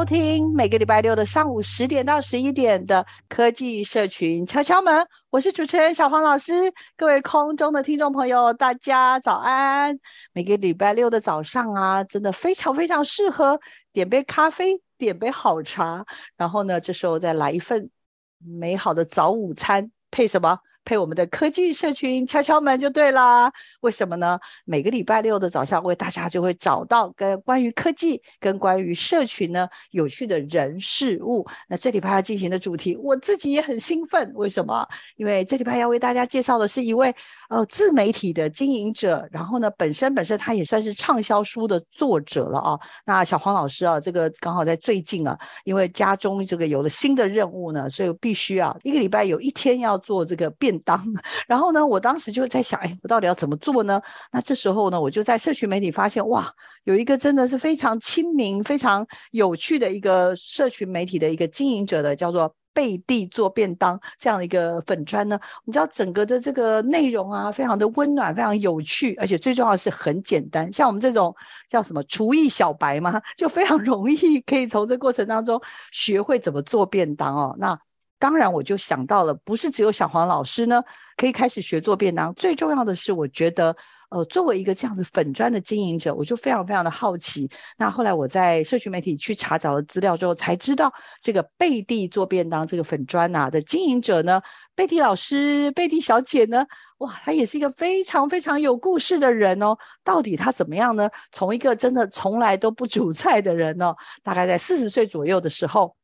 收听每个礼拜六的上午十点到十一点的科技社群敲敲门，我是主持人小黄老师。各位空中的听众朋友，大家早安！每个礼拜六的早上啊，真的非常非常适合点杯咖啡，点杯好茶，然后呢，这时候再来一份美好的早午餐，配什么？配我们的科技社群敲敲门就对啦。为什么呢？每个礼拜六的早上，为大家就会找到跟关于科技、跟关于社群呢有趣的人事物。那这礼拜要进行的主题，我自己也很兴奋。为什么？因为这礼拜要为大家介绍的是一位呃自媒体的经营者，然后呢，本身本身他也算是畅销书的作者了啊。那小黄老师啊，这个刚好在最近啊，因为家中这个有了新的任务呢，所以必须啊，一个礼拜有一天要做这个便当，然后呢，我当时就在想，哎，我到底要怎么做呢？那这时候呢，我就在社群媒体发现，哇，有一个真的是非常亲民、非常有趣的一个社群媒体的一个经营者的，叫做贝蒂做便当这样的一个粉专呢。你知道整个的这个内容啊，非常的温暖，非常有趣，而且最重要的是很简单。像我们这种叫什么厨艺小白嘛，就非常容易可以从这过程当中学会怎么做便当哦。那当然，我就想到了，不是只有小黄老师呢，可以开始学做便当。最重要的是，我觉得，呃，作为一个这样子粉砖的经营者，我就非常非常的好奇。那后来我在社区媒体去查找了资料之后，才知道这个贝蒂做便当这个粉砖呐的经营者呢，贝蒂老师、贝蒂小姐呢，哇，她也是一个非常非常有故事的人哦。到底她怎么样呢？从一个真的从来都不煮菜的人哦，大概在四十岁左右的时候。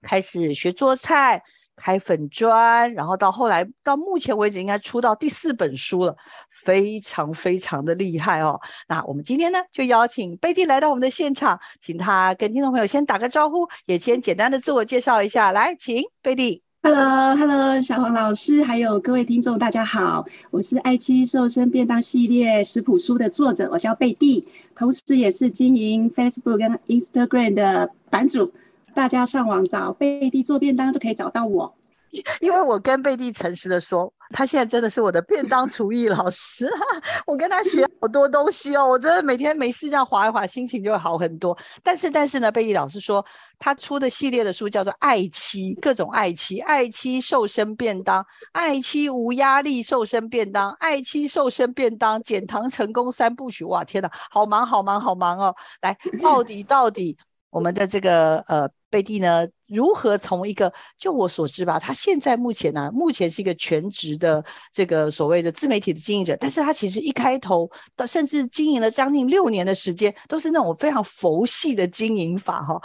开始学做菜，开粉砖，然后到后来到目前为止应该出到第四本书了，非常非常的厉害哦。那我们今天呢就邀请贝蒂来到我们的现场，请他跟听众朋友先打个招呼，也先简单的自我介绍一下。来，请贝蒂。Hello，Hello，小黄老师，还有各位听众，大家好，我是爱妻瘦身便当系列食谱书的作者，我叫贝蒂，同时也是经营 Facebook 跟 Instagram 的版主。大家上网找贝蒂做便当就可以找到我，因为我跟贝蒂诚实的说，他现在真的是我的便当厨艺老师，我跟他学好多东西哦，我真的每天没事这样滑一滑，心情就会好很多。但是但是呢，贝蒂老师说他出的系列的书叫做爱妻，各种爱妻，爱妻瘦身便当，爱妻无压力瘦身便当，爱妻瘦身便当减糖成功三部曲。哇，天哪，好忙好忙好忙哦！来，到底到底我们的这个呃。贝蒂呢？如何从一个就我所知吧，他现在目前呢、目前是一个全职的这个所谓的自媒体的经营者，但是他其实一开头到甚至经营了将近六年的时间，都是那种非常佛系的经营法哈。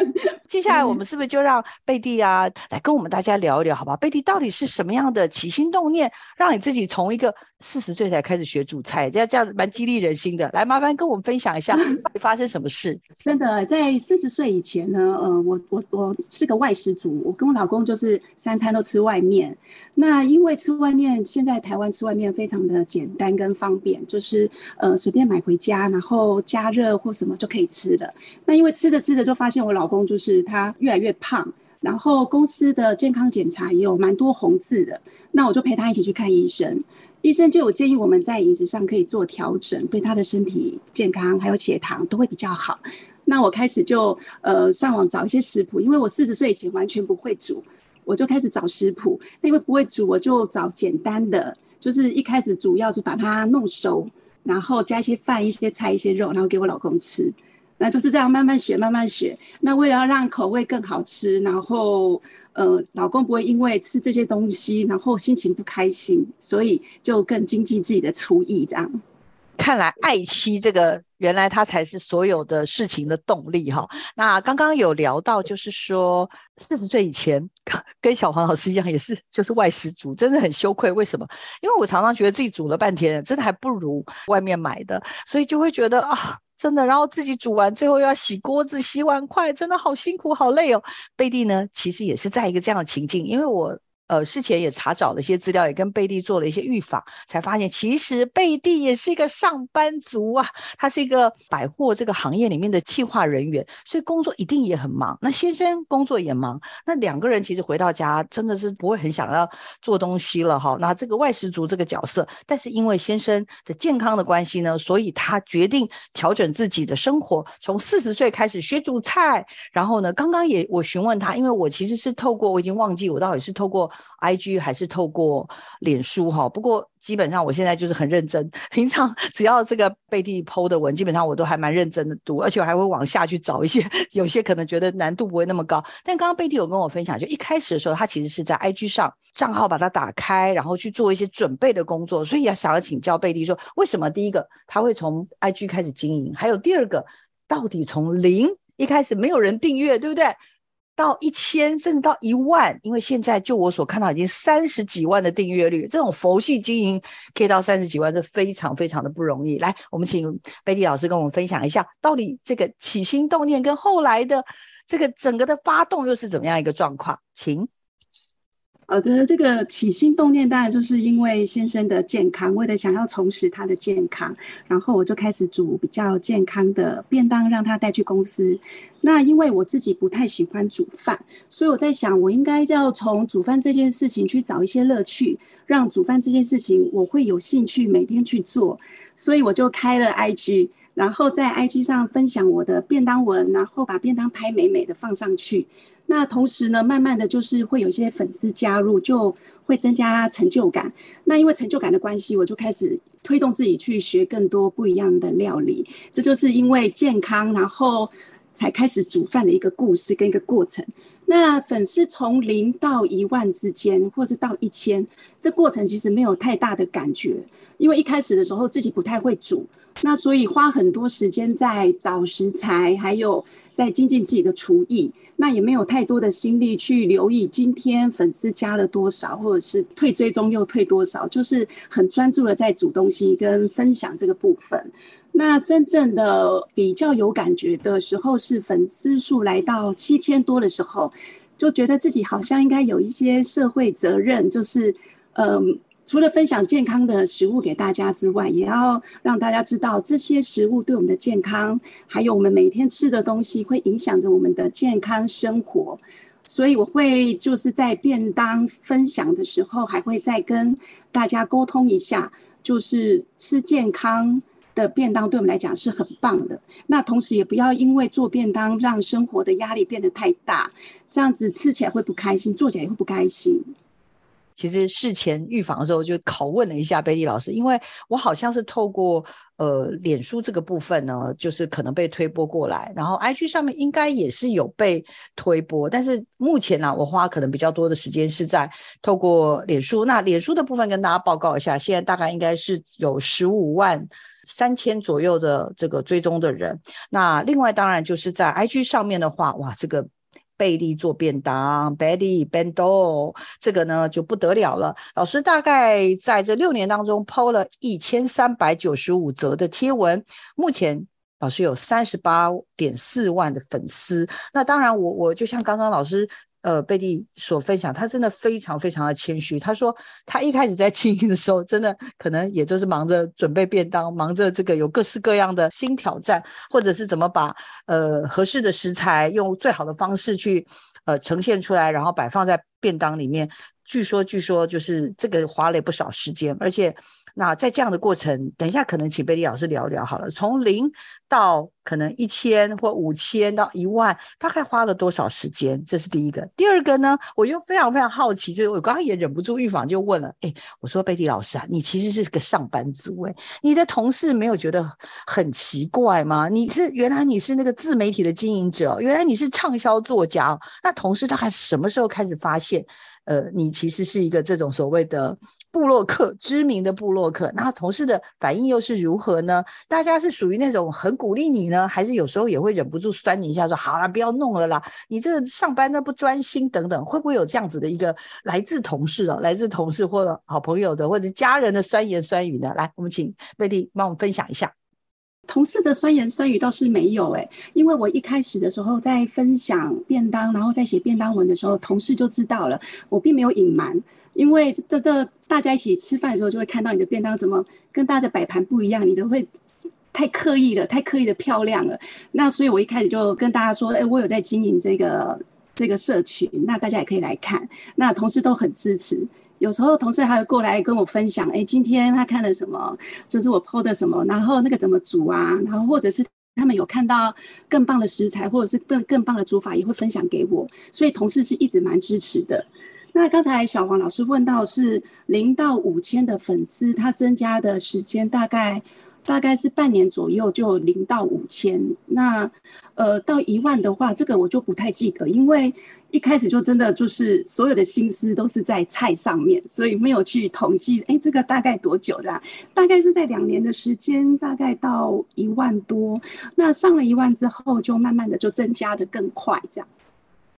接下来我们是不是就让贝蒂啊来跟我们大家聊一聊，好吧？贝蒂到底是什么样的起心动念，让你自己从一个四十岁才开始学煮菜，这样这样蛮激励人心的。来，麻烦跟我们分享一下，到底发生什么事？真的，在四十岁以前呢，呃，我我我是个外食族，我跟我老公就是三餐都吃外面。那因为吃外面，现在台湾吃外面非常的简单跟方便，就是呃随便买回家，然后加热或什么就可以吃的。那因为吃着吃着就发现我老公就是他越来越胖，然后公司的健康检查也有蛮多红字的。那我就陪他一起去看医生，医生就有建议我们在饮食上可以做调整，对他的身体健康还有血糖都会比较好。那我开始就呃上网找一些食谱，因为我四十岁以前完全不会煮。我就开始找食谱，那因为不会煮，我就找简单的，就是一开始主要是把它弄熟，然后加一些饭、一些菜、一些肉，然后给我老公吃。那就是这样慢慢学，慢慢学。那为了要让口味更好吃，然后呃，老公不会因为吃这些东西，然后心情不开心，所以就更精进自己的厨艺，这样。看来爱妻这个原来他才是所有的事情的动力哈。那刚刚有聊到，就是说四十岁以前跟小黄老师一样，也是就是外食族，真的很羞愧。为什么？因为我常常觉得自己煮了半天，真的还不如外面买的，所以就会觉得啊，真的，然后自己煮完，最后又要洗锅子、洗碗筷，真的好辛苦、好累哦。贝蒂呢，其实也是在一个这样的情境，因为我。呃，事前也查找了一些资料，也跟贝蒂做了一些预访，才发现其实贝蒂也是一个上班族啊，他是一个百货这个行业里面的企划人员，所以工作一定也很忙。那先生工作也忙，那两个人其实回到家真的是不会很想要做东西了哈。那这个外食族这个角色，但是因为先生的健康的关系呢，所以他决定调整自己的生活，从四十岁开始学煮菜。然后呢，刚刚也我询问他，因为我其实是透过我已经忘记我到底是透过。IG 还是透过脸书哈，不过基本上我现在就是很认真。平常 只要这个贝蒂 PO 的文，基本上我都还蛮认真的读，而且我还会往下去找一些，有些可能觉得难度不会那么高。但刚刚贝蒂有跟我分享，就一开始的时候，他其实是在 IG 上账号把它打开，然后去做一些准备的工作。所以要想要请教贝蒂说，为什么第一个他会从 IG 开始经营，还有第二个到底从零一开始没有人订阅，对不对？到一千甚至到一万，因为现在就我所看到已经三十几万的订阅率，这种佛系经营可以到三十几万，这非常非常的不容易。来，我们请贝蒂老师跟我们分享一下，到底这个起心动念跟后来的这个整个的发动又是怎么样一个状况？请。好的，这个起心动念当然就是因为先生的健康，为了想要重拾他的健康，然后我就开始煮比较健康的便当，让他带去公司。那因为我自己不太喜欢煮饭，所以我在想，我应该要从煮饭这件事情去找一些乐趣，让煮饭这件事情我会有兴趣每天去做。所以我就开了 IG，然后在 IG 上分享我的便当文，然后把便当拍美美的放上去。那同时呢，慢慢的就是会有一些粉丝加入，就会增加成就感。那因为成就感的关系，我就开始推动自己去学更多不一样的料理。这就是因为健康，然后才开始煮饭的一个故事跟一个过程。那粉丝从零到一万之间，或是到一千，这过程其实没有太大的感觉，因为一开始的时候自己不太会煮，那所以花很多时间在找食材，还有在精进自己的厨艺。那也没有太多的心力去留意今天粉丝加了多少，或者是退追踪又退多少，就是很专注的在煮东西跟分享这个部分。那真正的比较有感觉的时候，是粉丝数来到七千多的时候，就觉得自己好像应该有一些社会责任，就是嗯。除了分享健康的食物给大家之外，也要让大家知道这些食物对我们的健康，还有我们每天吃的东西会影响着我们的健康生活。所以我会就是在便当分享的时候，还会再跟大家沟通一下，就是吃健康的便当对我们来讲是很棒的。那同时也不要因为做便当让生活的压力变得太大，这样子吃起来会不开心，做起来也会不开心。其实事前预防的时候就拷问了一下贝蒂老师，因为我好像是透过呃脸书这个部分呢，就是可能被推播过来，然后 IG 上面应该也是有被推播，但是目前呢，我花可能比较多的时间是在透过脸书。那脸书的部分跟大家报告一下，现在大概应该是有十五万三千左右的这个追踪的人。那另外当然就是在 IG 上面的话，哇，这个。贝蒂做便当，Betty Bando，这个呢就不得了了。老师大概在这六年当中抛了一千三百九十五则的贴文，目前老师有三十八点四万的粉丝。那当然我，我我就像刚刚老师。呃，贝蒂所分享，他真的非常非常的谦虚。他说，他一开始在经营的时候，真的可能也就是忙着准备便当，忙着这个有各式各样的新挑战，或者是怎么把呃合适的食材用最好的方式去呃呈现出来，然后摆放在便当里面。据说，据说就是这个花了不少时间，而且那在这样的过程，等一下可能请贝蒂老师聊聊好了。从零到可能一千或五千到一万，大概花了多少时间？这是第一个。第二个呢，我又非常非常好奇，就是我刚刚也忍不住预防就问了，哎，我说贝蒂老师啊，你其实是个上班族哎，你的同事没有觉得很奇怪吗？你是原来你是那个自媒体的经营者，原来你是畅销作家，那同事大概什么时候开始发现，呃，你其实是一个这种所谓的？部落客，知名的部落客，那同事的反应又是如何呢？大家是属于那种很鼓励你呢，还是有时候也会忍不住酸你一下说，好了，不要弄了啦，你这上班都不专心等等，会不会有这样子的一个来自同事哦，来自同事或好朋友的或者家人的酸言酸语呢？来，我们请贝蒂帮我们分享一下。同事的酸言酸语倒是没有诶、因为我一开始的时候在分享便当，然后在写便当文的时候，同事就知道了，我并没有隐瞒。因为这这大家一起吃饭的时候，就会看到你的便当怎么跟大家摆盘不一样，你都会太刻意了，太刻意的漂亮了。那所以我一开始就跟大家说，哎，我有在经营这个这个社群，那大家也可以来看。那同事都很支持，有时候同事还会过来跟我分享，哎，今天他看了什么，就是我 PO 的什么，然后那个怎么煮啊，然后或者是他们有看到更棒的食材，或者是更更棒的煮法，也会分享给我。所以同事是一直蛮支持的。那刚才小黄老师问到是零到五千的粉丝，他增加的时间大概大概是半年左右，就零到五千。那呃到一万的话，这个我就不太记得，因为一开始就真的就是所有的心思都是在菜上面，所以没有去统计。哎，这个大概多久的？大概是在两年的时间，大概到一万多。那上了一万之后，就慢慢的就增加的更快，这样。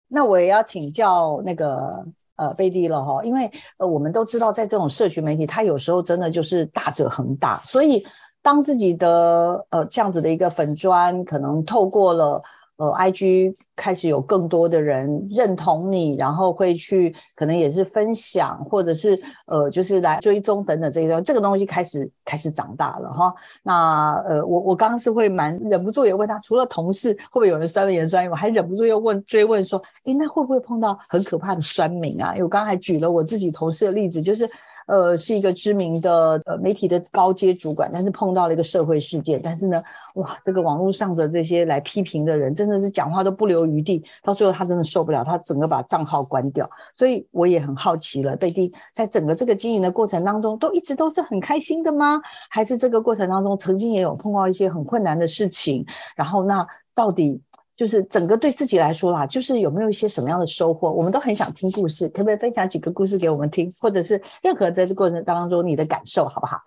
那我也要请教那个。呃，贝蒂了哈，因为呃，我们都知道，在这种社群媒体，它有时候真的就是大者恒大，所以当自己的呃这样子的一个粉砖，可能透过了。呃，IG 开始有更多的人认同你，然后会去可能也是分享，或者是呃，就是来追踪等等这些东西，这个东西开始开始长大了哈。那呃，我我刚刚是会蛮忍不住也问他，除了同事会不会有人酸言酸语，我还忍不住又问追问说，诶，那会不会碰到很可怕的酸民啊？因为我刚才举了我自己同事的例子，就是。呃，是一个知名的呃媒体的高阶主管，但是碰到了一个社会事件，但是呢，哇，这个网络上的这些来批评的人，真的是讲话都不留余地，到最后他真的受不了，他整个把账号关掉。所以我也很好奇了，贝蒂在整个这个经营的过程当中，都一直都是很开心的吗？还是这个过程当中曾经也有碰到一些很困难的事情？然后那到底？就是整个对自己来说啦，就是有没有一些什么样的收获？我们都很想听故事，可不可以分享几个故事给我们听，或者是任何在这过程当中你的感受，好不好？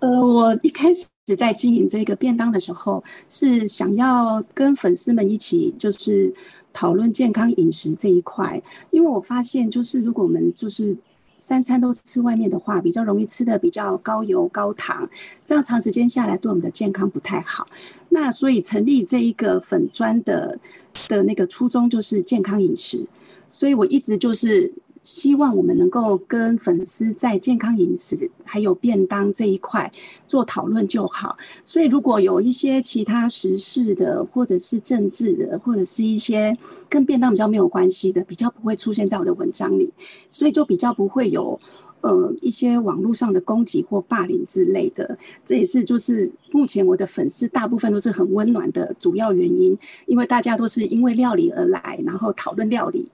呃，我一开始在经营这个便当的时候，是想要跟粉丝们一起就是讨论健康饮食这一块，因为我发现就是如果我们就是。三餐都吃外面的话，比较容易吃的比较高油高糖，这样长时间下来对我们的健康不太好。那所以成立这一个粉砖的的那个初衷就是健康饮食，所以我一直就是。希望我们能够跟粉丝在健康饮食还有便当这一块做讨论就好。所以如果有一些其他时事的，或者是政治的，或者是一些跟便当比较没有关系的，比较不会出现在我的文章里，所以就比较不会有呃一些网络上的攻击或霸凌之类的。这也是就是目前我的粉丝大部分都是很温暖的主要原因，因为大家都是因为料理而来，然后讨论料理。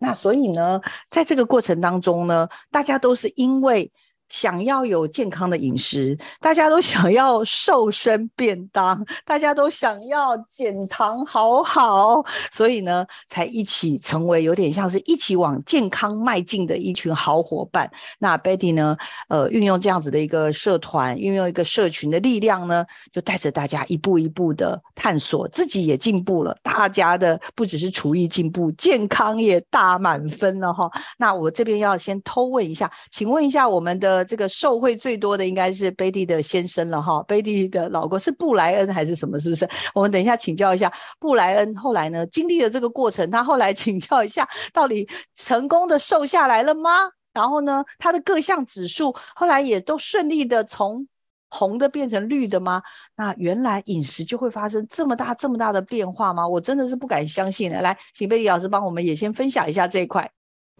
那所以呢，在这个过程当中呢，大家都是因为。想要有健康的饮食，大家都想要瘦身便当，大家都想要减糖好好，所以呢，才一起成为有点像是一起往健康迈进的一群好伙伴。那 Betty 呢，呃，运用这样子的一个社团，运用一个社群的力量呢，就带着大家一步一步的探索，自己也进步了，大家的不只是厨艺进步，健康也大满分了哈。那我这边要先偷问一下，请问一下我们的。这个受惠最多的应该是贝蒂的先生了哈，贝蒂的老公是布莱恩还是什么？是不是？我们等一下请教一下布莱恩。后来呢，经历了这个过程，他后来请教一下，到底成功的瘦下来了吗？然后呢，他的各项指数后来也都顺利的从红的变成绿的吗？那原来饮食就会发生这么大这么大的变化吗？我真的是不敢相信的。来，请贝蒂老师帮我们也先分享一下这一块。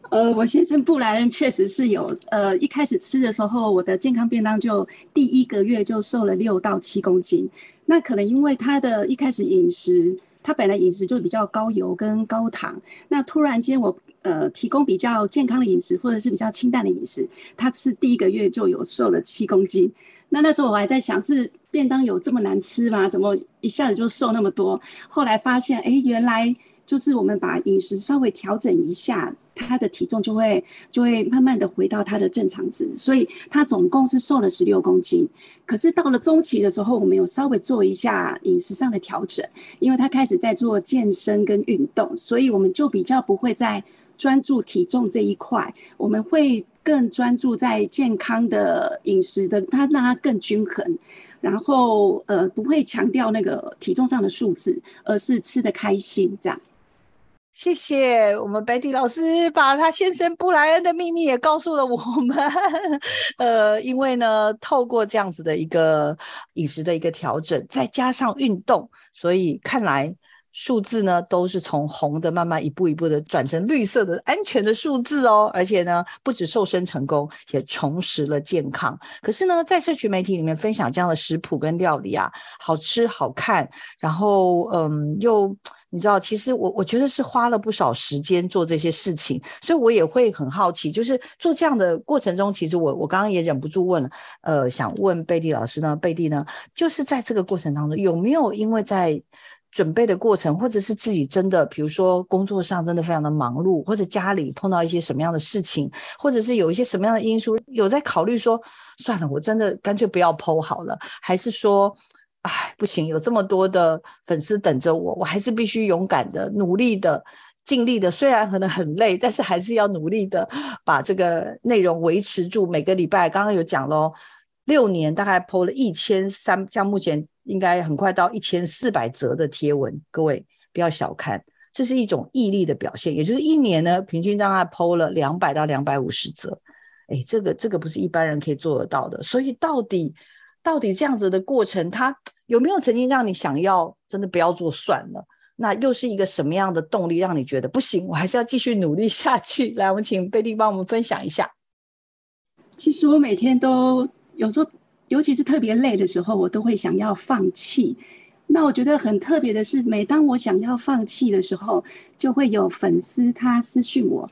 呃，我先生布莱恩确实是有，呃，一开始吃的时候，我的健康便当就第一个月就瘦了六到七公斤。那可能因为他的一开始饮食，他本来饮食就比较高油跟高糖，那突然间我呃提供比较健康的饮食或者是比较清淡的饮食，他吃第一个月就有瘦了七公斤。那那时候我还在想，是便当有这么难吃吗？怎么一下子就瘦那么多？后来发现，哎，原来。就是我们把饮食稍微调整一下，他的体重就会就会慢慢的回到他的正常值，所以他总共是瘦了十六公斤。可是到了中期的时候，我们有稍微做一下饮食上的调整，因为他开始在做健身跟运动，所以我们就比较不会再专注体重这一块，我们会更专注在健康的饮食的，它让它更均衡。然后呃不会强调那个体重上的数字，而是吃得开心这样。谢谢我们白迪老师把他先生布莱恩的秘密也告诉了我们。呃，因为呢，透过这样子的一个饮食的一个调整，再加上运动，所以看来数字呢都是从红的慢慢一步一步的转成绿色的安全的数字哦。而且呢，不止瘦身成功，也重拾了健康。可是呢，在社群媒体里面分享这样的食谱跟料理啊，好吃好看，然后嗯又。你知道，其实我我觉得是花了不少时间做这些事情，所以我也会很好奇，就是做这样的过程中，其实我我刚刚也忍不住问了，呃，想问贝蒂老师呢，贝蒂呢，就是在这个过程当中，有没有因为在准备的过程，或者是自己真的，比如说工作上真的非常的忙碌，或者家里碰到一些什么样的事情，或者是有一些什么样的因素，有在考虑说，算了，我真的干脆不要剖好了，还是说？哎，不行，有这么多的粉丝等着我，我还是必须勇敢的、努力的、尽力的。虽然可能很累，但是还是要努力的把这个内容维持住。每个礼拜，刚刚有讲咯，六年大概剖了一千三，像目前应该很快到一千四百则的贴文。各位不要小看，这是一种毅力的表现。也就是一年呢，平均大概剖了两百到两百五十则。哎，这个这个不是一般人可以做得到的。所以到底。到底这样子的过程，它有没有曾经让你想要真的不要做算了？那又是一个什么样的动力让你觉得不行，我还是要继续努力下去？来，我们请贝蒂帮我们分享一下。其实我每天都有时候，尤其是特别累的时候，我都会想要放弃。那我觉得很特别的是，每当我想要放弃的时候，就会有粉丝他私讯我，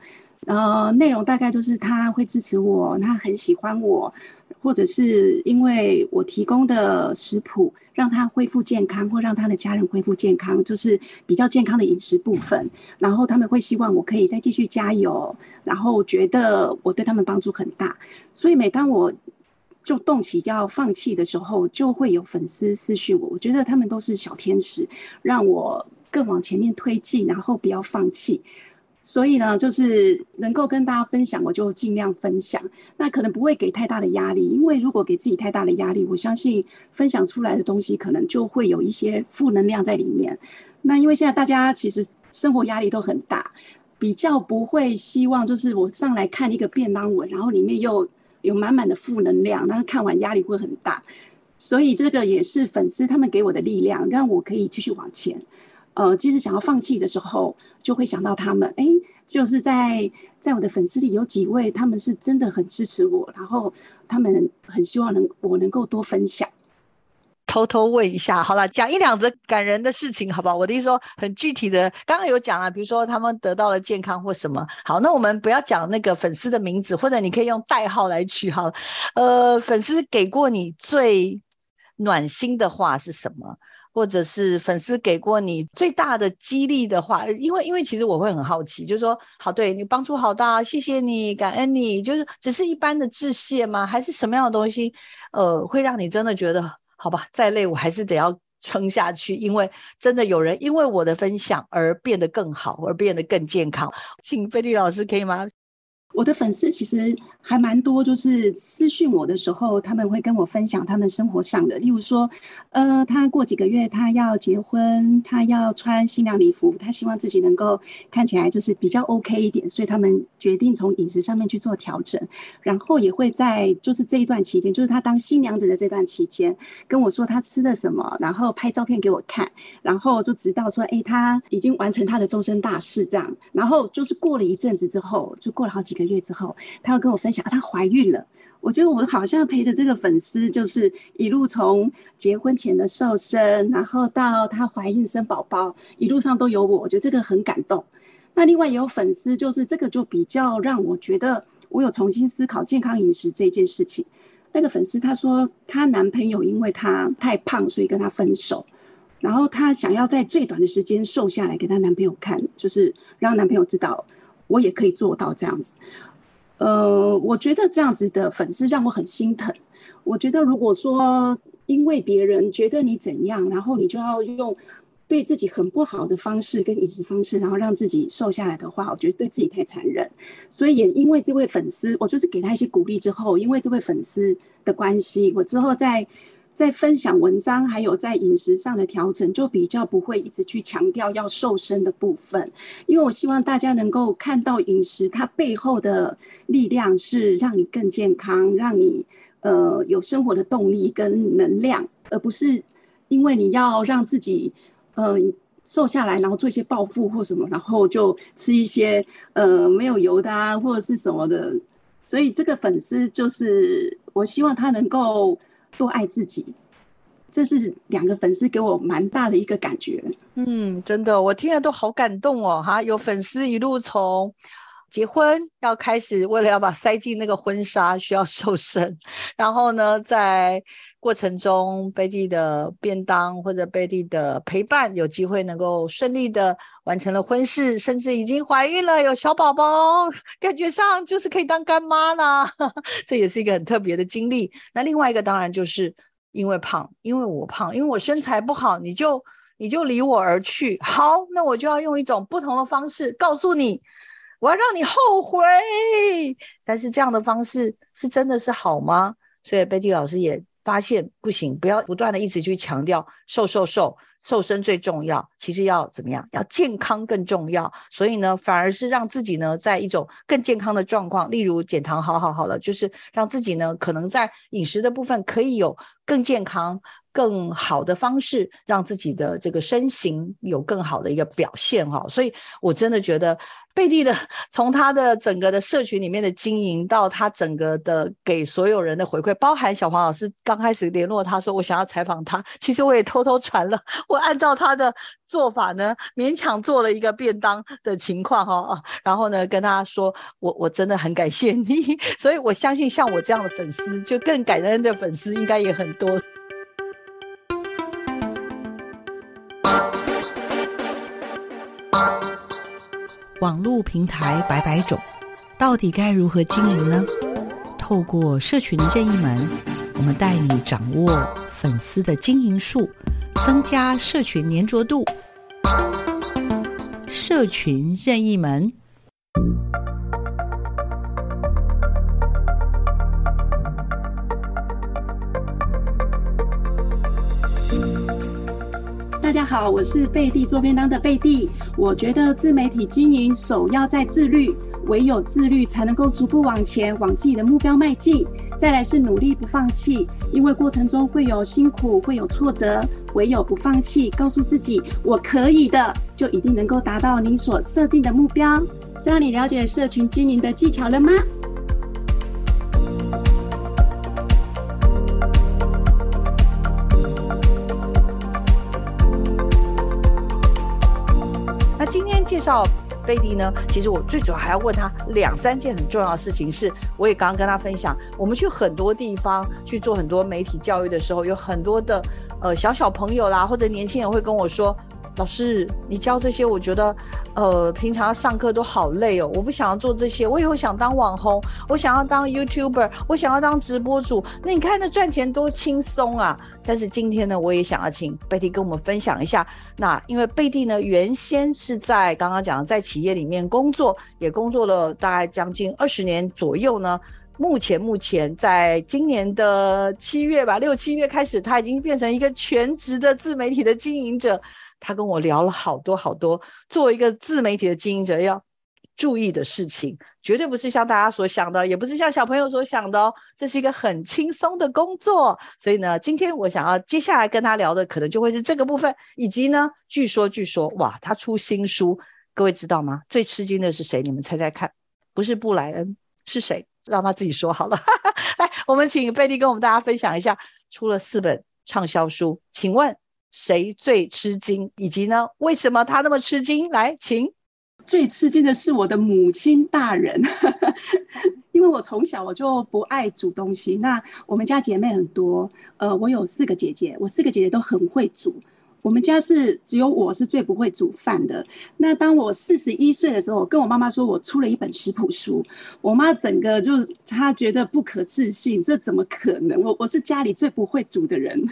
呃，内容大概就是他会支持我，他很喜欢我。或者是因为我提供的食谱让他恢复健康，或让他的家人恢复健康，就是比较健康的饮食部分。然后他们会希望我可以再继续加油，然后觉得我对他们帮助很大。所以每当我就动起要放弃的时候，就会有粉丝私讯我。我觉得他们都是小天使，让我更往前面推进，然后不要放弃。所以呢，就是能够跟大家分享，我就尽量分享。那可能不会给太大的压力，因为如果给自己太大的压力，我相信分享出来的东西可能就会有一些负能量在里面。那因为现在大家其实生活压力都很大，比较不会希望就是我上来看一个便当文，然后里面又有满满的负能量，那看完压力会很大。所以这个也是粉丝他们给我的力量，让我可以继续往前。呃，即使想要放弃的时候，就会想到他们。哎，就是在在我的粉丝里有几位，他们是真的很支持我，然后他们很希望能我能够多分享。偷偷问一下，好了，讲一两则感人的事情，好不好？我的意思说很具体的，刚刚有讲了，比如说他们得到了健康或什么。好，那我们不要讲那个粉丝的名字，或者你可以用代号来取。好，呃，粉丝给过你最暖心的话是什么？或者是粉丝给过你最大的激励的话，因为因为其实我会很好奇，就是说，好，对你帮助好大，谢谢你，感恩你，就是只是一般的致谢吗？还是什么样的东西，呃，会让你真的觉得，好吧，再累我还是得要撑下去，因为真的有人因为我的分享而变得更好，而变得更健康。请菲利老师可以吗？我的粉丝其实还蛮多，就是私讯我的时候，他们会跟我分享他们生活上的，例如说，呃，他过几个月他要结婚，他要穿新娘礼服，他希望自己能够看起来就是比较 OK 一点，所以他们决定从饮食上面去做调整，然后也会在就是这一段期间，就是他当新娘子的这段期间，跟我说他吃了什么，然后拍照片给我看，然后就知道说，哎，他已经完成他的终身大事这样，然后就是过了一阵子之后，就过了好几个月。之后，她要跟我分享，她怀孕了。我觉得我好像陪着这个粉丝，就是一路从结婚前的瘦身，然后到她怀孕生宝宝，一路上都有我。我觉得这个很感动。那另外也有粉丝，就是这个就比较让我觉得我有重新思考健康饮食这件事情。那个粉丝她说，她男朋友因为她太胖，所以跟她分手，然后她想要在最短的时间瘦下来给她男朋友看，就是让男朋友知道。我也可以做到这样子，呃，我觉得这样子的粉丝让我很心疼。我觉得如果说因为别人觉得你怎样，然后你就要用对自己很不好的方式跟饮食方式，然后让自己瘦下来的话，我觉得对自己太残忍。所以也因为这位粉丝，我就是给他一些鼓励之后，因为这位粉丝的关系，我之后在。在分享文章，还有在饮食上的调整，就比较不会一直去强调要瘦身的部分，因为我希望大家能够看到饮食它背后的力量是让你更健康，让你呃有生活的动力跟能量，而不是因为你要让自己呃瘦下来，然后做一些暴富或什么，然后就吃一些呃没有油的啊或者是什么的。所以这个粉丝就是我希望他能够。多爱自己，这是两个粉丝给我蛮大的一个感觉。嗯，真的，我听了都好感动哦。哈，有粉丝一路从结婚要开始，为了要把塞进那个婚纱，需要瘦身，然后呢，在过程中贝蒂的便当或者贝蒂的陪伴，有机会能够顺利的完成了婚事，甚至已经怀孕了，有小宝宝，感觉上就是可以当干妈啦。这也是一个很特别的经历。那另外一个当然就是因为胖，因为我胖，因为我身材不好，你就你就离我而去。好，那我就要用一种不同的方式告诉你。我要让你后悔，但是这样的方式是真的是好吗？所以贝蒂老师也发现不行，不要不断的一直去强调瘦瘦瘦。瘦身最重要，其实要怎么样？要健康更重要。所以呢，反而是让自己呢，在一种更健康的状况，例如减糖，好好好了，就是让自己呢，可能在饮食的部分可以有更健康、更好的方式，让自己的这个身形有更好的一个表现哈。所以我真的觉得。贝蒂的从他的整个的社群里面的经营，到他整个的给所有人的回馈，包含小黄老师刚开始联络他说我想要采访他，其实我也偷偷传了，我按照他的做法呢，勉强做了一个便当的情况哈，然后呢跟他说我我真的很感谢你，所以我相信像我这样的粉丝，就更感恩的粉丝应该也很多。网络平台百百种，到底该如何经营呢？透过社群任意门，我们带你掌握粉丝的经营术，增加社群粘着度。社群任意门。大家好，我是贝蒂做便当的贝蒂。我觉得自媒体经营首要在自律，唯有自律才能够逐步往前，往自己的目标迈进。再来是努力不放弃，因为过程中会有辛苦，会有挫折，唯有不放弃，告诉自己我可以的，就一定能够达到你所设定的目标。这样你了解社群经营的技巧了吗？那今天介绍贝蒂呢，其实我最主要还要问他两三件很重要的事情。是，我也刚刚跟他分享，我们去很多地方去做很多媒体教育的时候，有很多的呃小小朋友啦，或者年轻人会跟我说，老师，你教这些，我觉得，呃，平常上课都好累哦，我不想要做这些，我以后想当网红，我想要当 YouTuber，我想要当直播主。那你看，那赚钱多轻松啊！但是今天呢，我也想要请贝蒂跟我们分享一下。那因为贝蒂呢，原先是在刚刚讲的在企业里面工作，也工作了大概将近二十年左右呢。目前目前在今年的七月吧，六七月开始，他已经变成一个全职的自媒体的经营者。他跟我聊了好多好多，作为一个自媒体的经营者要注意的事情，绝对不是像大家所想的，也不是像小朋友所想的哦。这是一个很轻松的工作，所以呢，今天我想要接下来跟他聊的，可能就会是这个部分，以及呢，据说据说，哇，他出新书，各位知道吗？最吃惊的是谁？你们猜猜看，不是布莱恩，是谁？让他自己说好了。来，我们请贝蒂跟我们大家分享一下，出了四本畅销书，请问谁最吃惊？以及呢，为什么他那么吃惊？来，请。最吃惊的是我的母亲大人，因为我从小我就不爱煮东西。那我们家姐妹很多，呃，我有四个姐姐，我四个姐姐都很会煮。我们家是只有我是最不会煮饭的。那当我四十一岁的时候，我跟我妈妈说，我出了一本食谱书。我妈整个就她觉得不可置信，这怎么可能？我我是家里最不会煮的人。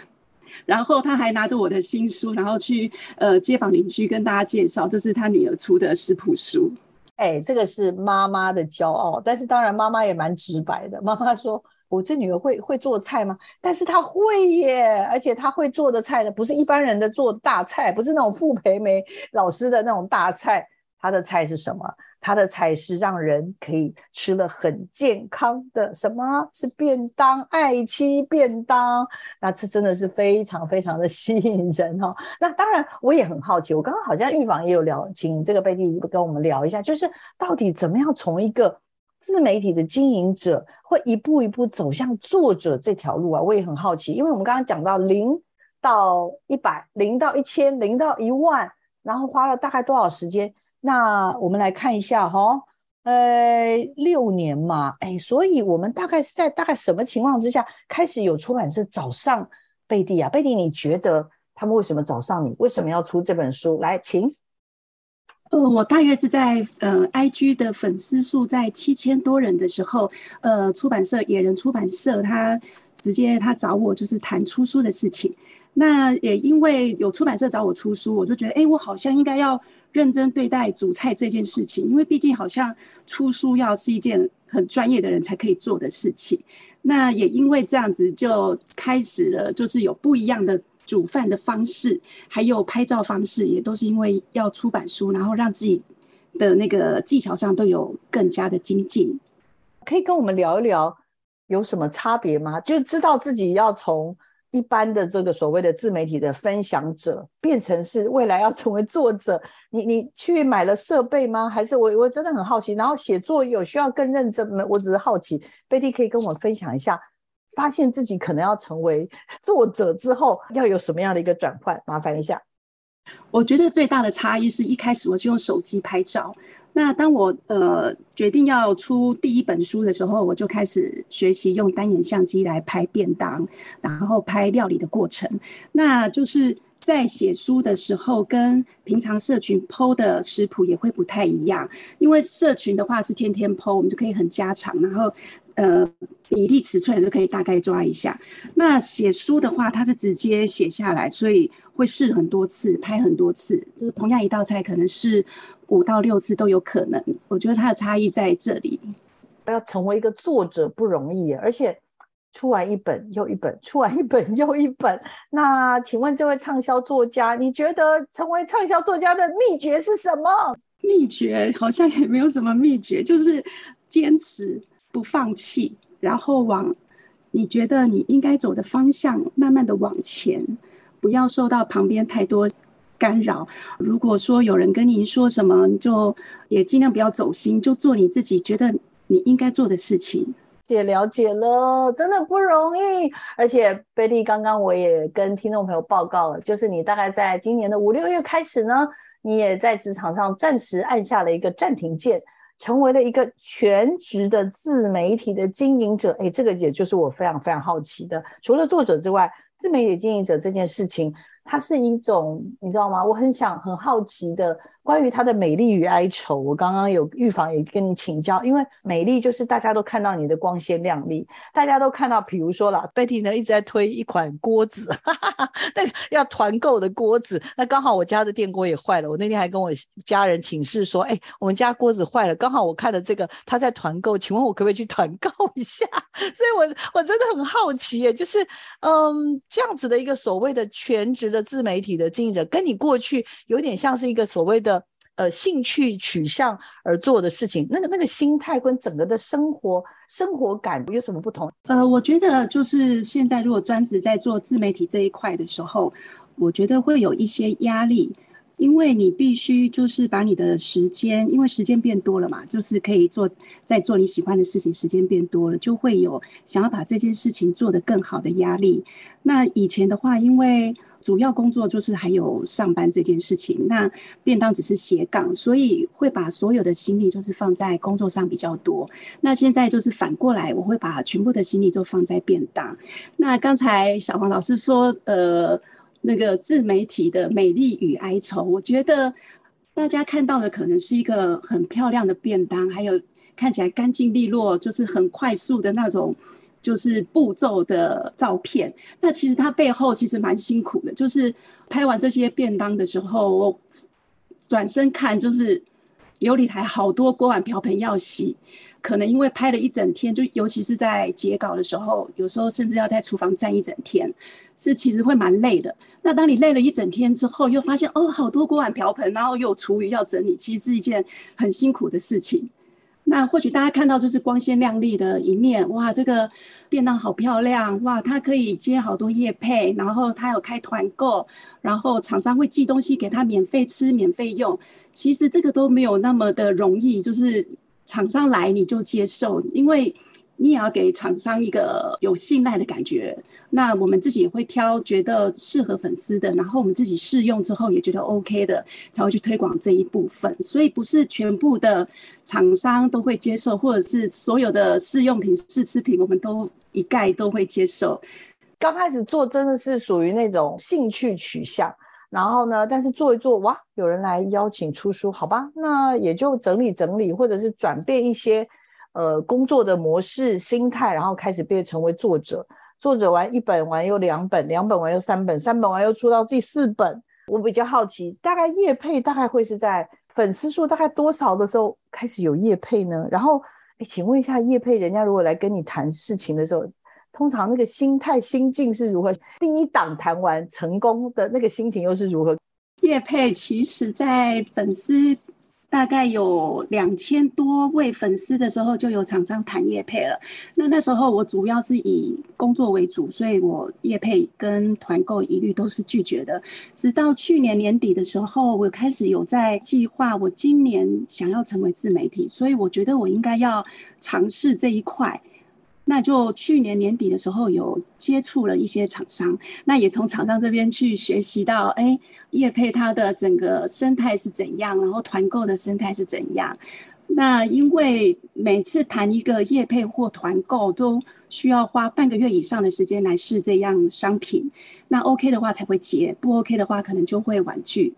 然后她还拿着我的新书，然后去呃街坊邻居跟大家介绍，这是她女儿出的食谱书。哎，这个是妈妈的骄傲，但是当然妈妈也蛮直白的。妈妈说。我这女儿会会做菜吗？但是她会耶，而且她会做的菜呢，不是一般人的做大菜，不是那种傅培梅老师的那种大菜。她的菜是什么？它的菜是让人可以吃了很健康的，什么是便当？爱妻便当。那这真的是非常非常的 吸引人哈、哦。那当然，我也很好奇，我刚刚好像预防也有聊，请这个贝蒂跟我们聊一下，就是到底怎么样从一个。自媒体的经营者会一步一步走向作者这条路啊，我也很好奇，因为我们刚刚讲到零到一百，零到一千，零到一万，然后花了大概多少时间？那我们来看一下哈、哦，呃，六年嘛，哎，所以我们大概是在大概什么情况之下开始有出版社找上贝蒂啊？贝蒂，你觉得他们为什么找上你？为什么要出这本书？来，请。呃，我大约是在呃，IG 的粉丝数在七千多人的时候，呃，出版社野人出版社他直接他找我，就是谈出书的事情。那也因为有出版社找我出书，我就觉得，哎，我好像应该要认真对待煮菜这件事情，因为毕竟好像出书要是一件很专业的人才可以做的事情。那也因为这样子，就开始了，就是有不一样的。煮饭的方式，还有拍照方式，也都是因为要出版书，然后让自己的那个技巧上都有更加的精进。可以跟我们聊一聊有什么差别吗？就知道自己要从一般的这个所谓的自媒体的分享者，变成是未来要成为作者。你你去买了设备吗？还是我我真的很好奇。然后写作有需要更认真吗？我只是好奇，贝蒂可以跟我分享一下。发现自己可能要成为 作者之后，要有什么样的一个转换？麻烦一下。我觉得最大的差异是一开始我就用手机拍照，那当我呃决定要出第一本书的时候，我就开始学习用单眼相机来拍便当，然后拍料理的过程。那就是在写书的时候，跟平常社群 PO 的食谱也会不太一样，因为社群的话是天天 PO，我们就可以很家常，然后。呃，比例尺寸就可以大概抓一下。那写书的话，它是直接写下来，所以会试很多次，拍很多次。就是同样一道菜，可能是五到六次都有可能。我觉得它的差异在这里。要成为一个作者不容易，而且出完一本又一本，出完一本又一本。那请问这位畅销作家，你觉得成为畅销作家的秘诀是什么？秘诀好像也没有什么秘诀，就是坚持。不放弃，然后往你觉得你应该走的方向慢慢的往前，不要受到旁边太多干扰。如果说有人跟你说什么，你就也尽量不要走心，就做你自己觉得你应该做的事情。也了解了，真的不容易。而且贝蒂刚刚我也跟听众朋友报告了，就是你大概在今年的五六月开始呢，你也在职场上暂时按下了一个暂停键。成为了一个全职的自媒体的经营者，哎，这个也就是我非常非常好奇的。除了作者之外，自媒体经营者这件事情，它是一种，你知道吗？我很想很好奇的。关于她的美丽与哀愁，我刚刚有预防也跟你请教，因为美丽就是大家都看到你的光鲜亮丽，大家都看到，比如说啦，Betty 呢一直在推一款锅子，哈哈哈，那个要团购的锅子，那刚好我家的电锅也坏了，我那天还跟我家人请示说，哎，我们家锅子坏了，刚好我看了这个他在团购，请问我可不可以去团购 一下？所以我我真的很好奇耶，就是嗯这样子的一个所谓的全职的自媒体的经营者，跟你过去有点像是一个所谓的。呃，兴趣取向而做的事情，那个那个心态跟整个的生活生活感有什么不同？呃，我觉得就是现在如果专职在做自媒体这一块的时候，我觉得会有一些压力，因为你必须就是把你的时间，因为时间变多了嘛，就是可以做在做你喜欢的事情，时间变多了，就会有想要把这件事情做得更好的压力。那以前的话，因为主要工作就是还有上班这件事情，那便当只是斜杠，所以会把所有的心力就是放在工作上比较多。那现在就是反过来，我会把全部的心力都放在便当。那刚才小黄老师说，呃，那个自媒体的美丽与哀愁，我觉得大家看到的可能是一个很漂亮的便当，还有看起来干净利落，就是很快速的那种。就是步骤的照片，那其实它背后其实蛮辛苦的。就是拍完这些便当的时候，我转身看，就是流理台好多锅碗瓢盆要洗，可能因为拍了一整天，就尤其是在截稿的时候，有时候甚至要在厨房站一整天，是其实会蛮累的。那当你累了一整天之后，又发现哦，好多锅碗瓢盆，然后又有厨余要整理，其实是一件很辛苦的事情。那或许大家看到就是光鲜亮丽的一面，哇，这个便当好漂亮，哇，它可以接好多业配，然后它有开团购，然后厂商会寄东西给他免费吃、免费用。其实这个都没有那么的容易，就是厂商来你就接受，因为。你也要给厂商一个有信赖的感觉，那我们自己也会挑觉得适合粉丝的，然后我们自己试用之后也觉得 OK 的，才会去推广这一部分。所以不是全部的厂商都会接受，或者是所有的试用品、试吃品，我们都一概都会接受。刚开始做真的是属于那种兴趣取向，然后呢，但是做一做，哇，有人来邀请出书，好吧，那也就整理整理，或者是转变一些。呃，工作的模式、心态，然后开始变成为作者。作者完一本，完又两本，两本完又三本，三本完又出到第四本。我比较好奇，大概叶配大概会是在粉丝数大概多少的时候开始有叶配呢？然后，哎，请问一下，叶配人家如果来跟你谈事情的时候，通常那个心态、心境是如何？第一档谈完成功的那个心情又是如何？叶配其实，在粉丝。大概有两千多位粉丝的时候，就有厂商谈业配了。那那时候我主要是以工作为主，所以我业配跟团购一律都是拒绝的。直到去年年底的时候，我开始有在计划，我今年想要成为自媒体，所以我觉得我应该要尝试这一块。那就去年年底的时候有接触了一些厂商，那也从厂商这边去学习到，哎，业配它的整个生态是怎样，然后团购的生态是怎样。那因为每次谈一个业配或团购都需要花半个月以上的时间来试这样商品，那 OK 的话才会接，不 OK 的话可能就会婉拒。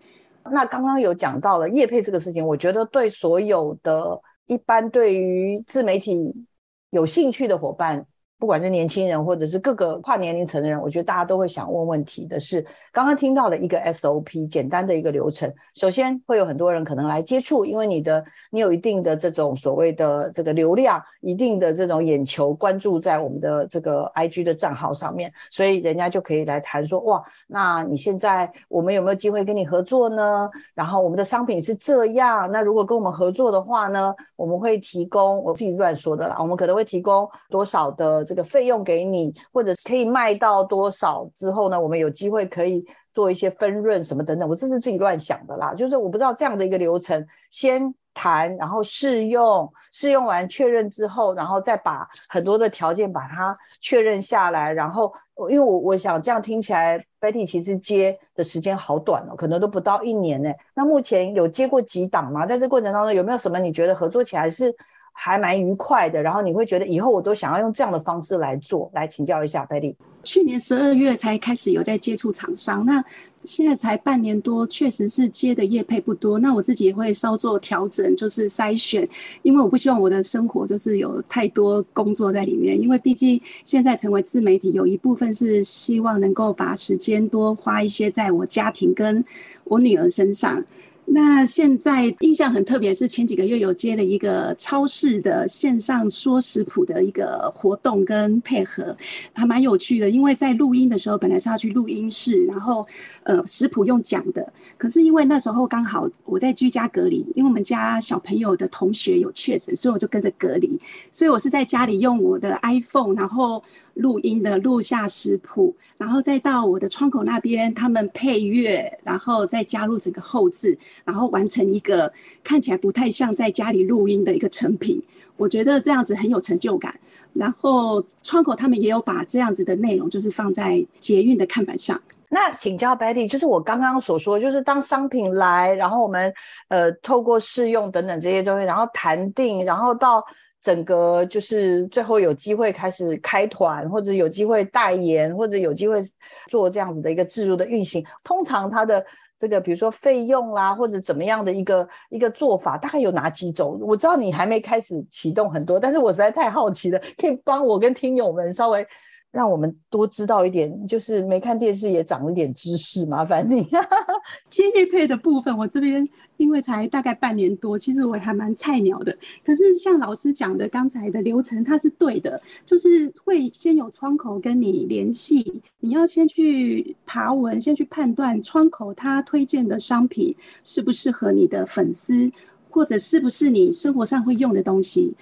那刚刚有讲到了业配这个事情，我觉得对所有的一般对于自媒体。有兴趣的伙伴，不管是年轻人或者是各个跨年龄层的人，我觉得大家都会想问问题的是，刚刚听到的一个 SOP 简单的一个流程。首先会有很多人可能来接触，因为你的你有一定的这种所谓的这个流量，一定的这种眼球关注在我们的这个 IG 的账号上面，所以人家就可以来谈说，哇，那你现在我们有没有机会跟你合作呢？然后我们的商品是这样，那如果跟我们合作的话呢，我们会提供，我自己乱说的啦，我们可能会提供多少的这个。费用给你，或者可以卖到多少之后呢？我们有机会可以做一些分润什么等等。我这是自己乱想的啦，就是我不知道这样的一个流程，先谈，然后试用，试用完确认之后，然后再把很多的条件把它确认下来。然后，因为我我想这样听起来，Betty 其实接的时间好短哦，可能都不到一年呢。那目前有接过几档吗？在这过程当中有没有什么你觉得合作起来是？还蛮愉快的，然后你会觉得以后我都想要用这样的方式来做，来请教一下 Betty。去年十二月才开始有在接触厂商，那现在才半年多，确实是接的业配不多。那我自己也会稍作调整，就是筛选，因为我不希望我的生活就是有太多工作在里面，因为毕竟现在成为自媒体，有一部分是希望能够把时间多花一些在我家庭跟我女儿身上。那现在印象很特别，是前几个月有接了一个超市的线上说食谱的一个活动跟配合，还蛮有趣的。因为在录音的时候，本来是要去录音室，然后呃食谱用讲的，可是因为那时候刚好我在居家隔离，因为我们家小朋友的同学有确诊，所以我就跟着隔离，所以我是在家里用我的 iPhone，然后。录音的录下食谱，然后再到我的窗口那边，他们配乐，然后再加入整个后置，然后完成一个看起来不太像在家里录音的一个成品。我觉得这样子很有成就感。然后窗口他们也有把这样子的内容，就是放在捷运的看板上。那请教 Betty，就是我刚刚所说，就是当商品来，然后我们呃透过试用等等这些东西，然后谈定，然后到。整个就是最后有机会开始开团，或者有机会代言，或者有机会做这样子的一个自如的运行。通常它的这个比如说费用啦，或者怎么样的一个一个做法，大概有哪几种？我知道你还没开始启动很多，但是我实在太好奇了，可以帮我跟听友们稍微。让我们多知道一点，就是没看电视也长了点知识，麻烦你。接业配的部分，我这边因为才大概半年多，其实我还蛮菜鸟的。可是像老师讲的刚才的流程，它是对的，就是会先有窗口跟你联系，你要先去爬文，先去判断窗口他推荐的商品适不适合你的粉丝。或者是不是你生活上会用的东西？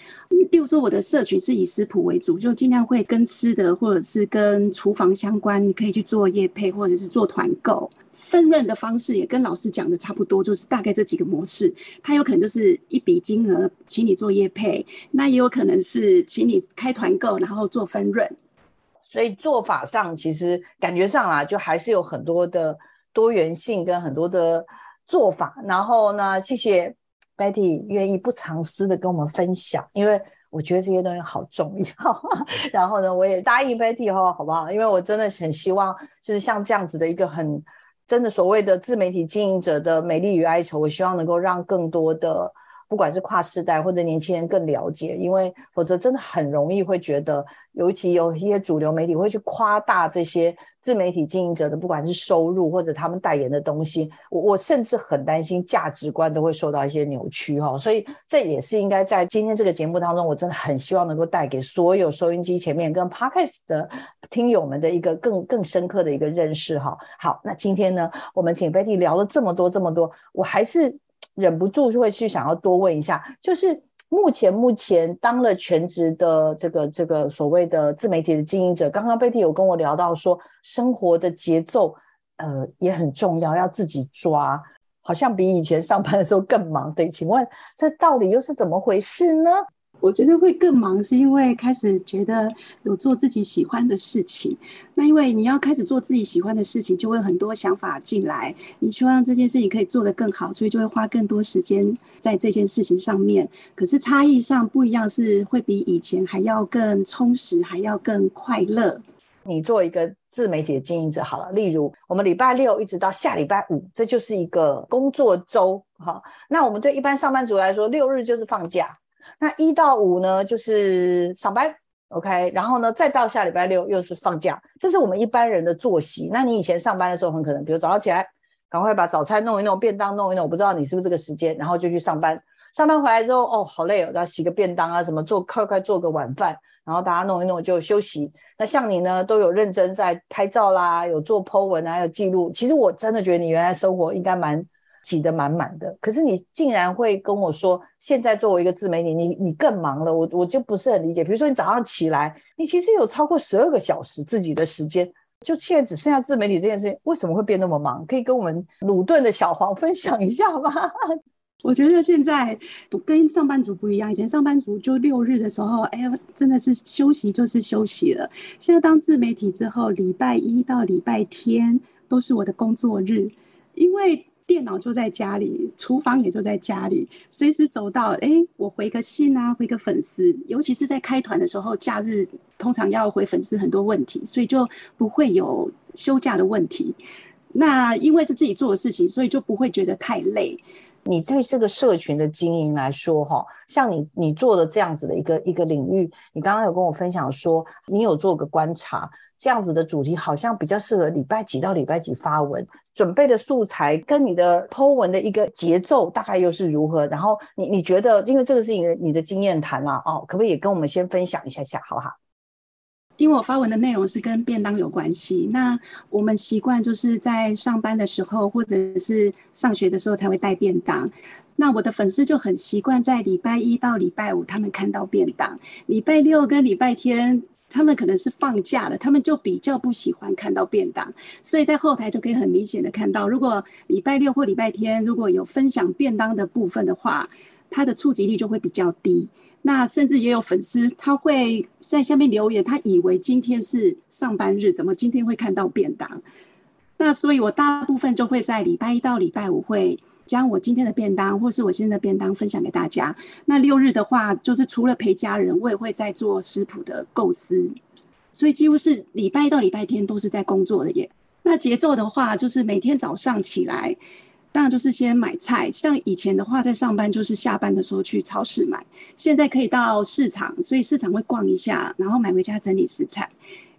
比如说我的社群是以食谱为主，就尽量会跟吃的或者是跟厨房相关，你可以去做业配或者是做团购。分润的方式也跟老师讲的差不多，就是大概这几个模式。它有可能就是一笔金额请你做业配，那也有可能是请你开团购然后做分润。所以做法上其实感觉上啊，就还是有很多的多元性跟很多的做法。然后呢，谢谢。Betty 愿意不藏私的跟我们分享，因为我觉得这些东西好重要。然后呢，我也答应 Betty 哈，好不好？因为我真的很希望，就是像这样子的一个很真的所谓的自媒体经营者的美丽与哀愁，我希望能够让更多的。不管是跨世代或者年轻人更了解，因为否则真的很容易会觉得，尤其有一些主流媒体会去夸大这些自媒体经营者的，不管是收入或者他们代言的东西，我我甚至很担心价值观都会受到一些扭曲哈。所以这也是应该在今天这个节目当中，我真的很希望能够带给所有收音机前面跟 Podcast 的听友们的一个更更深刻的一个认识哈。好，那今天呢，我们请 Betty 聊了这么多这么多，我还是。忍不住就会去想要多问一下，就是目前目前当了全职的这个这个所谓的自媒体的经营者，刚刚贝蒂有跟我聊到说，生活的节奏呃也很重要，要自己抓，好像比以前上班的时候更忙。对，请问这到底又是怎么回事呢？我觉得会更忙，是因为开始觉得有做自己喜欢的事情。那因为你要开始做自己喜欢的事情，就会很多想法进来。你希望这件事情可以做得更好，所以就会花更多时间在这件事情上面。可是差异上不一样，是会比以前还要更充实，还要更快乐。你做一个自媒体的经营者好了，例如我们礼拜六一直到下礼拜五，这就是一个工作周。哈，那我们对一般上班族来说，六日就是放假。那一到五呢，就是上班，OK，然后呢，再到下礼拜六又是放假，这是我们一般人的作息。那你以前上班的时候，很可能，比如早上起来，赶快把早餐弄一弄，便当弄一弄，我不知道你是不是这个时间，然后就去上班。上班回来之后，哦，好累哦，要洗个便当啊，什么做快快做个晚饭，然后大家弄一弄就休息。那像你呢，都有认真在拍照啦，有做 po 文啊，有记录。其实我真的觉得你原来生活应该蛮。挤得满满的，可是你竟然会跟我说，现在作为一个自媒体，你你更忙了，我我就不是很理解。比如说你早上起来，你其实有超过十二个小时自己的时间，就现在只剩下自媒体这件事情，为什么会变那么忙？可以跟我们鲁顿的小黄分享一下吗？我觉得现在跟上班族不一样，以前上班族就六日的时候，哎呀，真的是休息就是休息了。现在当自媒体之后，礼拜一到礼拜天都是我的工作日，因为。电脑就在家里，厨房也就在家里，随时走到，哎，我回个信啊，回个粉丝，尤其是在开团的时候，假日通常要回粉丝很多问题，所以就不会有休假的问题。那因为是自己做的事情，所以就不会觉得太累。你对这个社群的经营来说，哈，像你你做的这样子的一个一个领域，你刚刚有跟我分享说，你有做个观察。这样子的主题好像比较适合礼拜几到礼拜几发文，准备的素材跟你的 po 文的一个节奏大概又是如何？然后你你觉得，因为这个是你的你的经验谈啦，哦，可不可以也跟我们先分享一下下，好不好？因为我发文的内容是跟便当有关系，那我们习惯就是在上班的时候或者是上学的时候才会带便当，那我的粉丝就很习惯在礼拜一到礼拜五他们看到便当，礼拜六跟礼拜天。他们可能是放假了，他们就比较不喜欢看到便当，所以在后台就可以很明显的看到，如果礼拜六或礼拜天如果有分享便当的部分的话，他的触及率就会比较低。那甚至也有粉丝他会在下面留言，他以为今天是上班日，怎么今天会看到便当？那所以我大部分就会在礼拜一到礼拜五会。将我今天的便当，或是我现在的便当分享给大家。那六日的话，就是除了陪家人，我也会在做食谱的构思，所以几乎是礼拜一到礼拜天都是在工作的耶。那节奏的话，就是每天早上起来，当然就是先买菜。像以前的话，在上班就是下班的时候去超市买，现在可以到市场，所以市场会逛一下，然后买回家整理食材。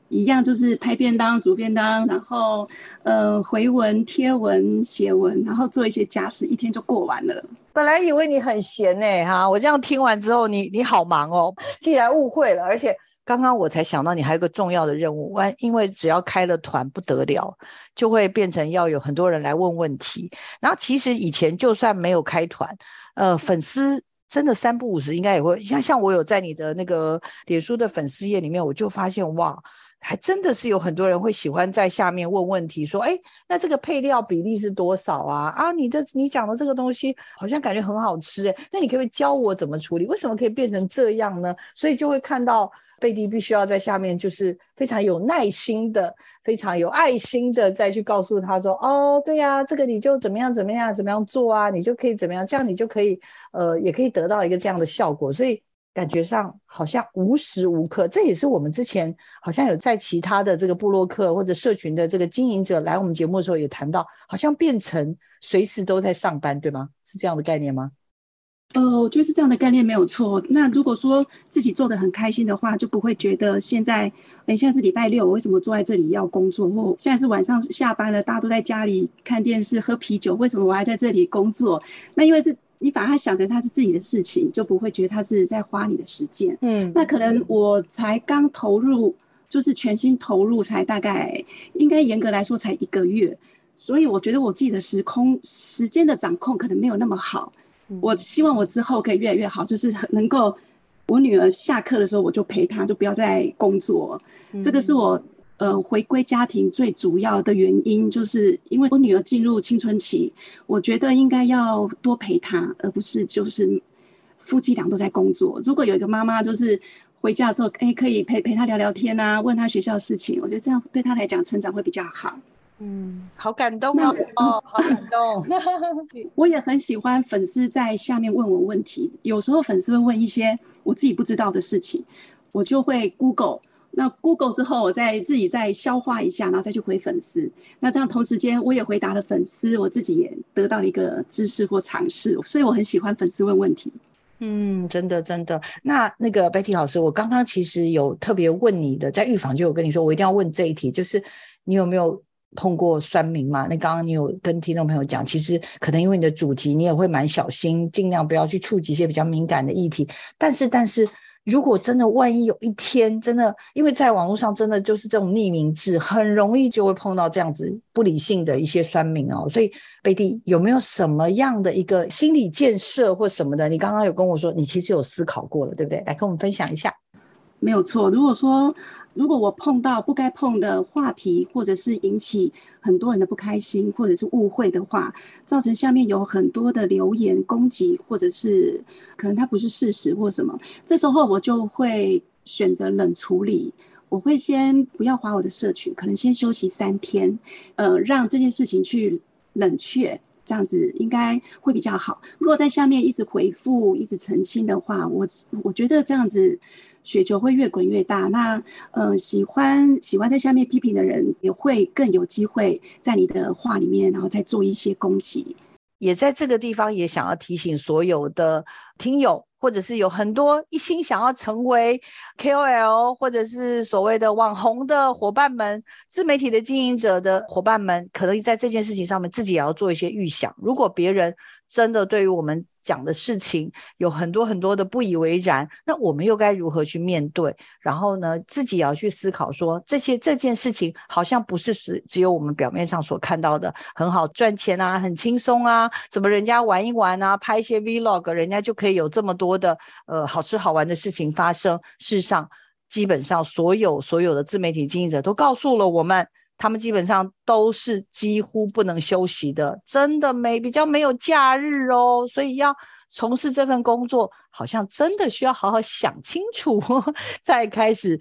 一样就是拍便当、煮便当，然后呃回文、贴文、写文，然后做一些家事，一天就过完了。本来以为你很闲呢、哈，我这样听完之后，你你好忙哦，竟然误会了。而且刚刚我才想到，你还有个重要的任务，因为只要开了团不得了，就会变成要有很多人来问问题。然后其实以前就算没有开团，呃，粉丝真的三不五时应该也会像像我有在你的那个脸书的粉丝页里面，我就发现哇。还真的是有很多人会喜欢在下面问问题，说：“哎，那这个配料比例是多少啊？啊，你的你讲的这个东西好像感觉很好吃，哎，那你可不可以教我怎么处理？为什么可以变成这样呢？”所以就会看到贝蒂必须要在下面，就是非常有耐心的、非常有爱心的再去告诉他说：“哦，对呀，这个你就怎么样怎么样怎么样做啊，你就可以怎么样，这样你就可以呃，也可以得到一个这样的效果。”所以。感觉上好像无时无刻，这也是我们之前好像有在其他的这个部落客或者社群的这个经营者来我们节目的时候也谈到，好像变成随时都在上班，对吗？是这样的概念吗？呃，我觉得是这样的概念没有错。那如果说自己做得很开心的话，就不会觉得现在，哎，现在是礼拜六，我为什么坐在这里要工作？或现在是晚上下班了，大家都在家里看电视喝啤酒，为什么我还在这里工作？那因为是。你把它想成它是自己的事情，就不会觉得它是在花你的时间。嗯，那可能我才刚投入，就是全心投入，才大概应该严格来说才一个月，所以我觉得我自己的时空时间的掌控可能没有那么好。我希望我之后可以越来越好，就是 能够我女儿下课的时候我就陪她，就不要再工作。这个是我。呃，回归家庭最主要的原因，就是因为我女儿进入青春期，我觉得应该要多陪她，而不是就是夫妻俩都在工作。如果有一个妈妈就是回家的时候，哎，可以陪陪她聊聊天啊，问她学校的事情，我觉得这样对她来讲成长会比较好。嗯，好感动哦，哦，好感动。我也很喜欢粉丝在下面问我问题，有时候粉丝会问一些我自己不知道的事情，我就会 Google。那 Google 之后，我再自己再消化一下，然后再去回粉丝。那这样同时间，我也回答了粉丝，我自己也得到了一个知识或尝试，所以我很喜欢粉丝问问题。嗯，真的真的。那那个 Betty 老师，我刚刚其实有特别问你的，在预防就有跟你说，我一定要问这一题，就是你有没有碰过酸民嘛？那刚刚你有跟听众朋友讲，其实可能因为你的主题，你也会蛮小心，尽量不要去触及一些比较敏感的议题。但是，但是。如果真的万一有一天真的，因为在网络上真的就是这种匿名制，很容易就会碰到这样子不理性的一些酸民哦。所以贝蒂有没有什么样的一个心理建设或什么的？你刚刚有跟我说，你其实有思考过了，对不对？来跟我们分享一下。没有错。如果说，如果我碰到不该碰的话题，或者是引起很多人的不开心，或者是误会的话，造成下面有很多的留言攻击，或者是可能它不是事实或什么，这时候我就会选择冷处理。我会先不要划我的社群，可能先休息三天，呃，让这件事情去冷却。这样子应该会比较好。如果在下面一直回复、一直澄清的话，我我觉得这样子雪球会越滚越大。那呃，喜欢喜欢在下面批评的人，也会更有机会在你的话里面，然后再做一些攻击。也在这个地方，也想要提醒所有的听友。或者是有很多一心想要成为 KOL 或者是所谓的网红的伙伴们，自媒体的经营者的伙伴们，可能在这件事情上面自己也要做一些预想。如果别人真的对于我们讲的事情有很多很多的不以为然，那我们又该如何去面对？然后呢，自己也要去思考说，这些这件事情好像不是只只有我们表面上所看到的很好赚钱啊，很轻松啊，怎么人家玩一玩啊，拍一些 Vlog，人家就可以有这么多的呃好吃好玩的事情发生。事实上，基本上所有所有的自媒体经营者都告诉了我们。他们基本上都是几乎不能休息的，真的没比较没有假日哦，所以要从事这份工作，好像真的需要好好想清楚，再开始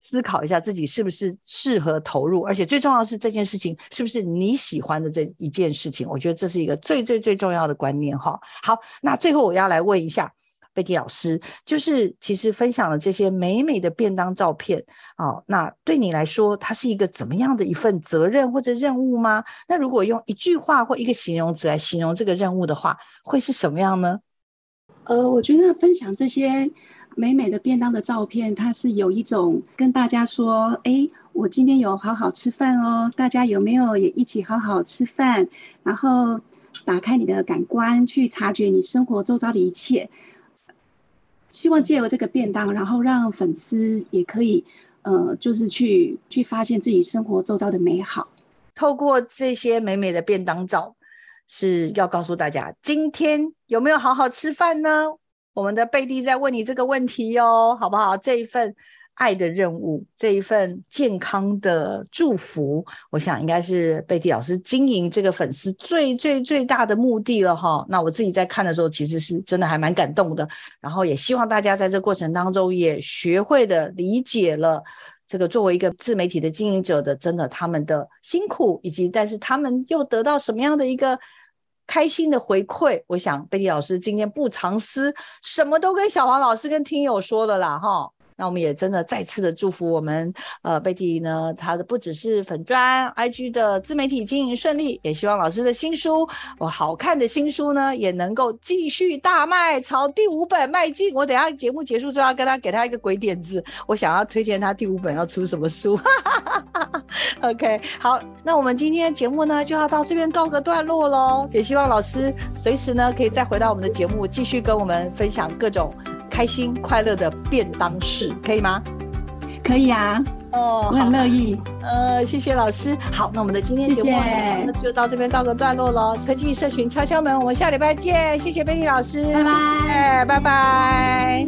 思考一下自己是不是适合投入，而且最重要的是这件事情是不是你喜欢的这一件事情，我觉得这是一个最最最重要的观念哈。好，那最后我要来问一下。贝蒂老师，就是其实分享了这些美美的便当照片哦，那对你来说，它是一个怎么样的一份责任或者任务吗？那如果用一句话或一个形容词来形容这个任务的话，会是什么样呢？呃，我觉得分享这些美美的便当的照片，它是有一种跟大家说，哎，我今天有好好吃饭哦，大家有没有也一起好好吃饭？然后打开你的感官，去察觉你生活周遭的一切。希望借由这个便当，然后让粉丝也可以，呃，就是去去发现自己生活周遭的美好。透过这些美美的便当照，是要告诉大家，今天有没有好好吃饭呢？我们的贝蒂在问你这个问题哟，好不好？这一份。爱的任务，这一份健康的祝福，我想应该是贝蒂老师经营这个粉丝最最最大的目的了哈。那我自己在看的时候，其实是真的还蛮感动的。然后也希望大家在这过程当中也学会的理解了这个作为一个自媒体的经营者的真的他们的辛苦，以及但是他们又得到什么样的一个开心的回馈。我想贝蒂老师今天不藏私，什么都跟小黄老师跟听友说的啦哈。那我们也真的再次的祝福我们，呃，贝蒂呢，他的不只是粉砖 IG 的自媒体经营顺利，也希望老师的新书，我好看的新书呢，也能够继续大卖，朝第五本迈进。我等下节目结束之后要跟他给他一个鬼点子，我想要推荐他第五本要出什么书。OK，好，那我们今天节目呢就要到这边告个段落喽，也希望老师随时呢可以再回到我们的节目，继续跟我们分享各种。开心快乐的便当式，可以吗？可以啊，哦，我很乐意。呃，谢谢老师。好，那我们的今天节目就到这边告个段落喽。科技社群敲敲门，我们下礼拜见。谢谢贝蒂老师，拜拜，拜拜。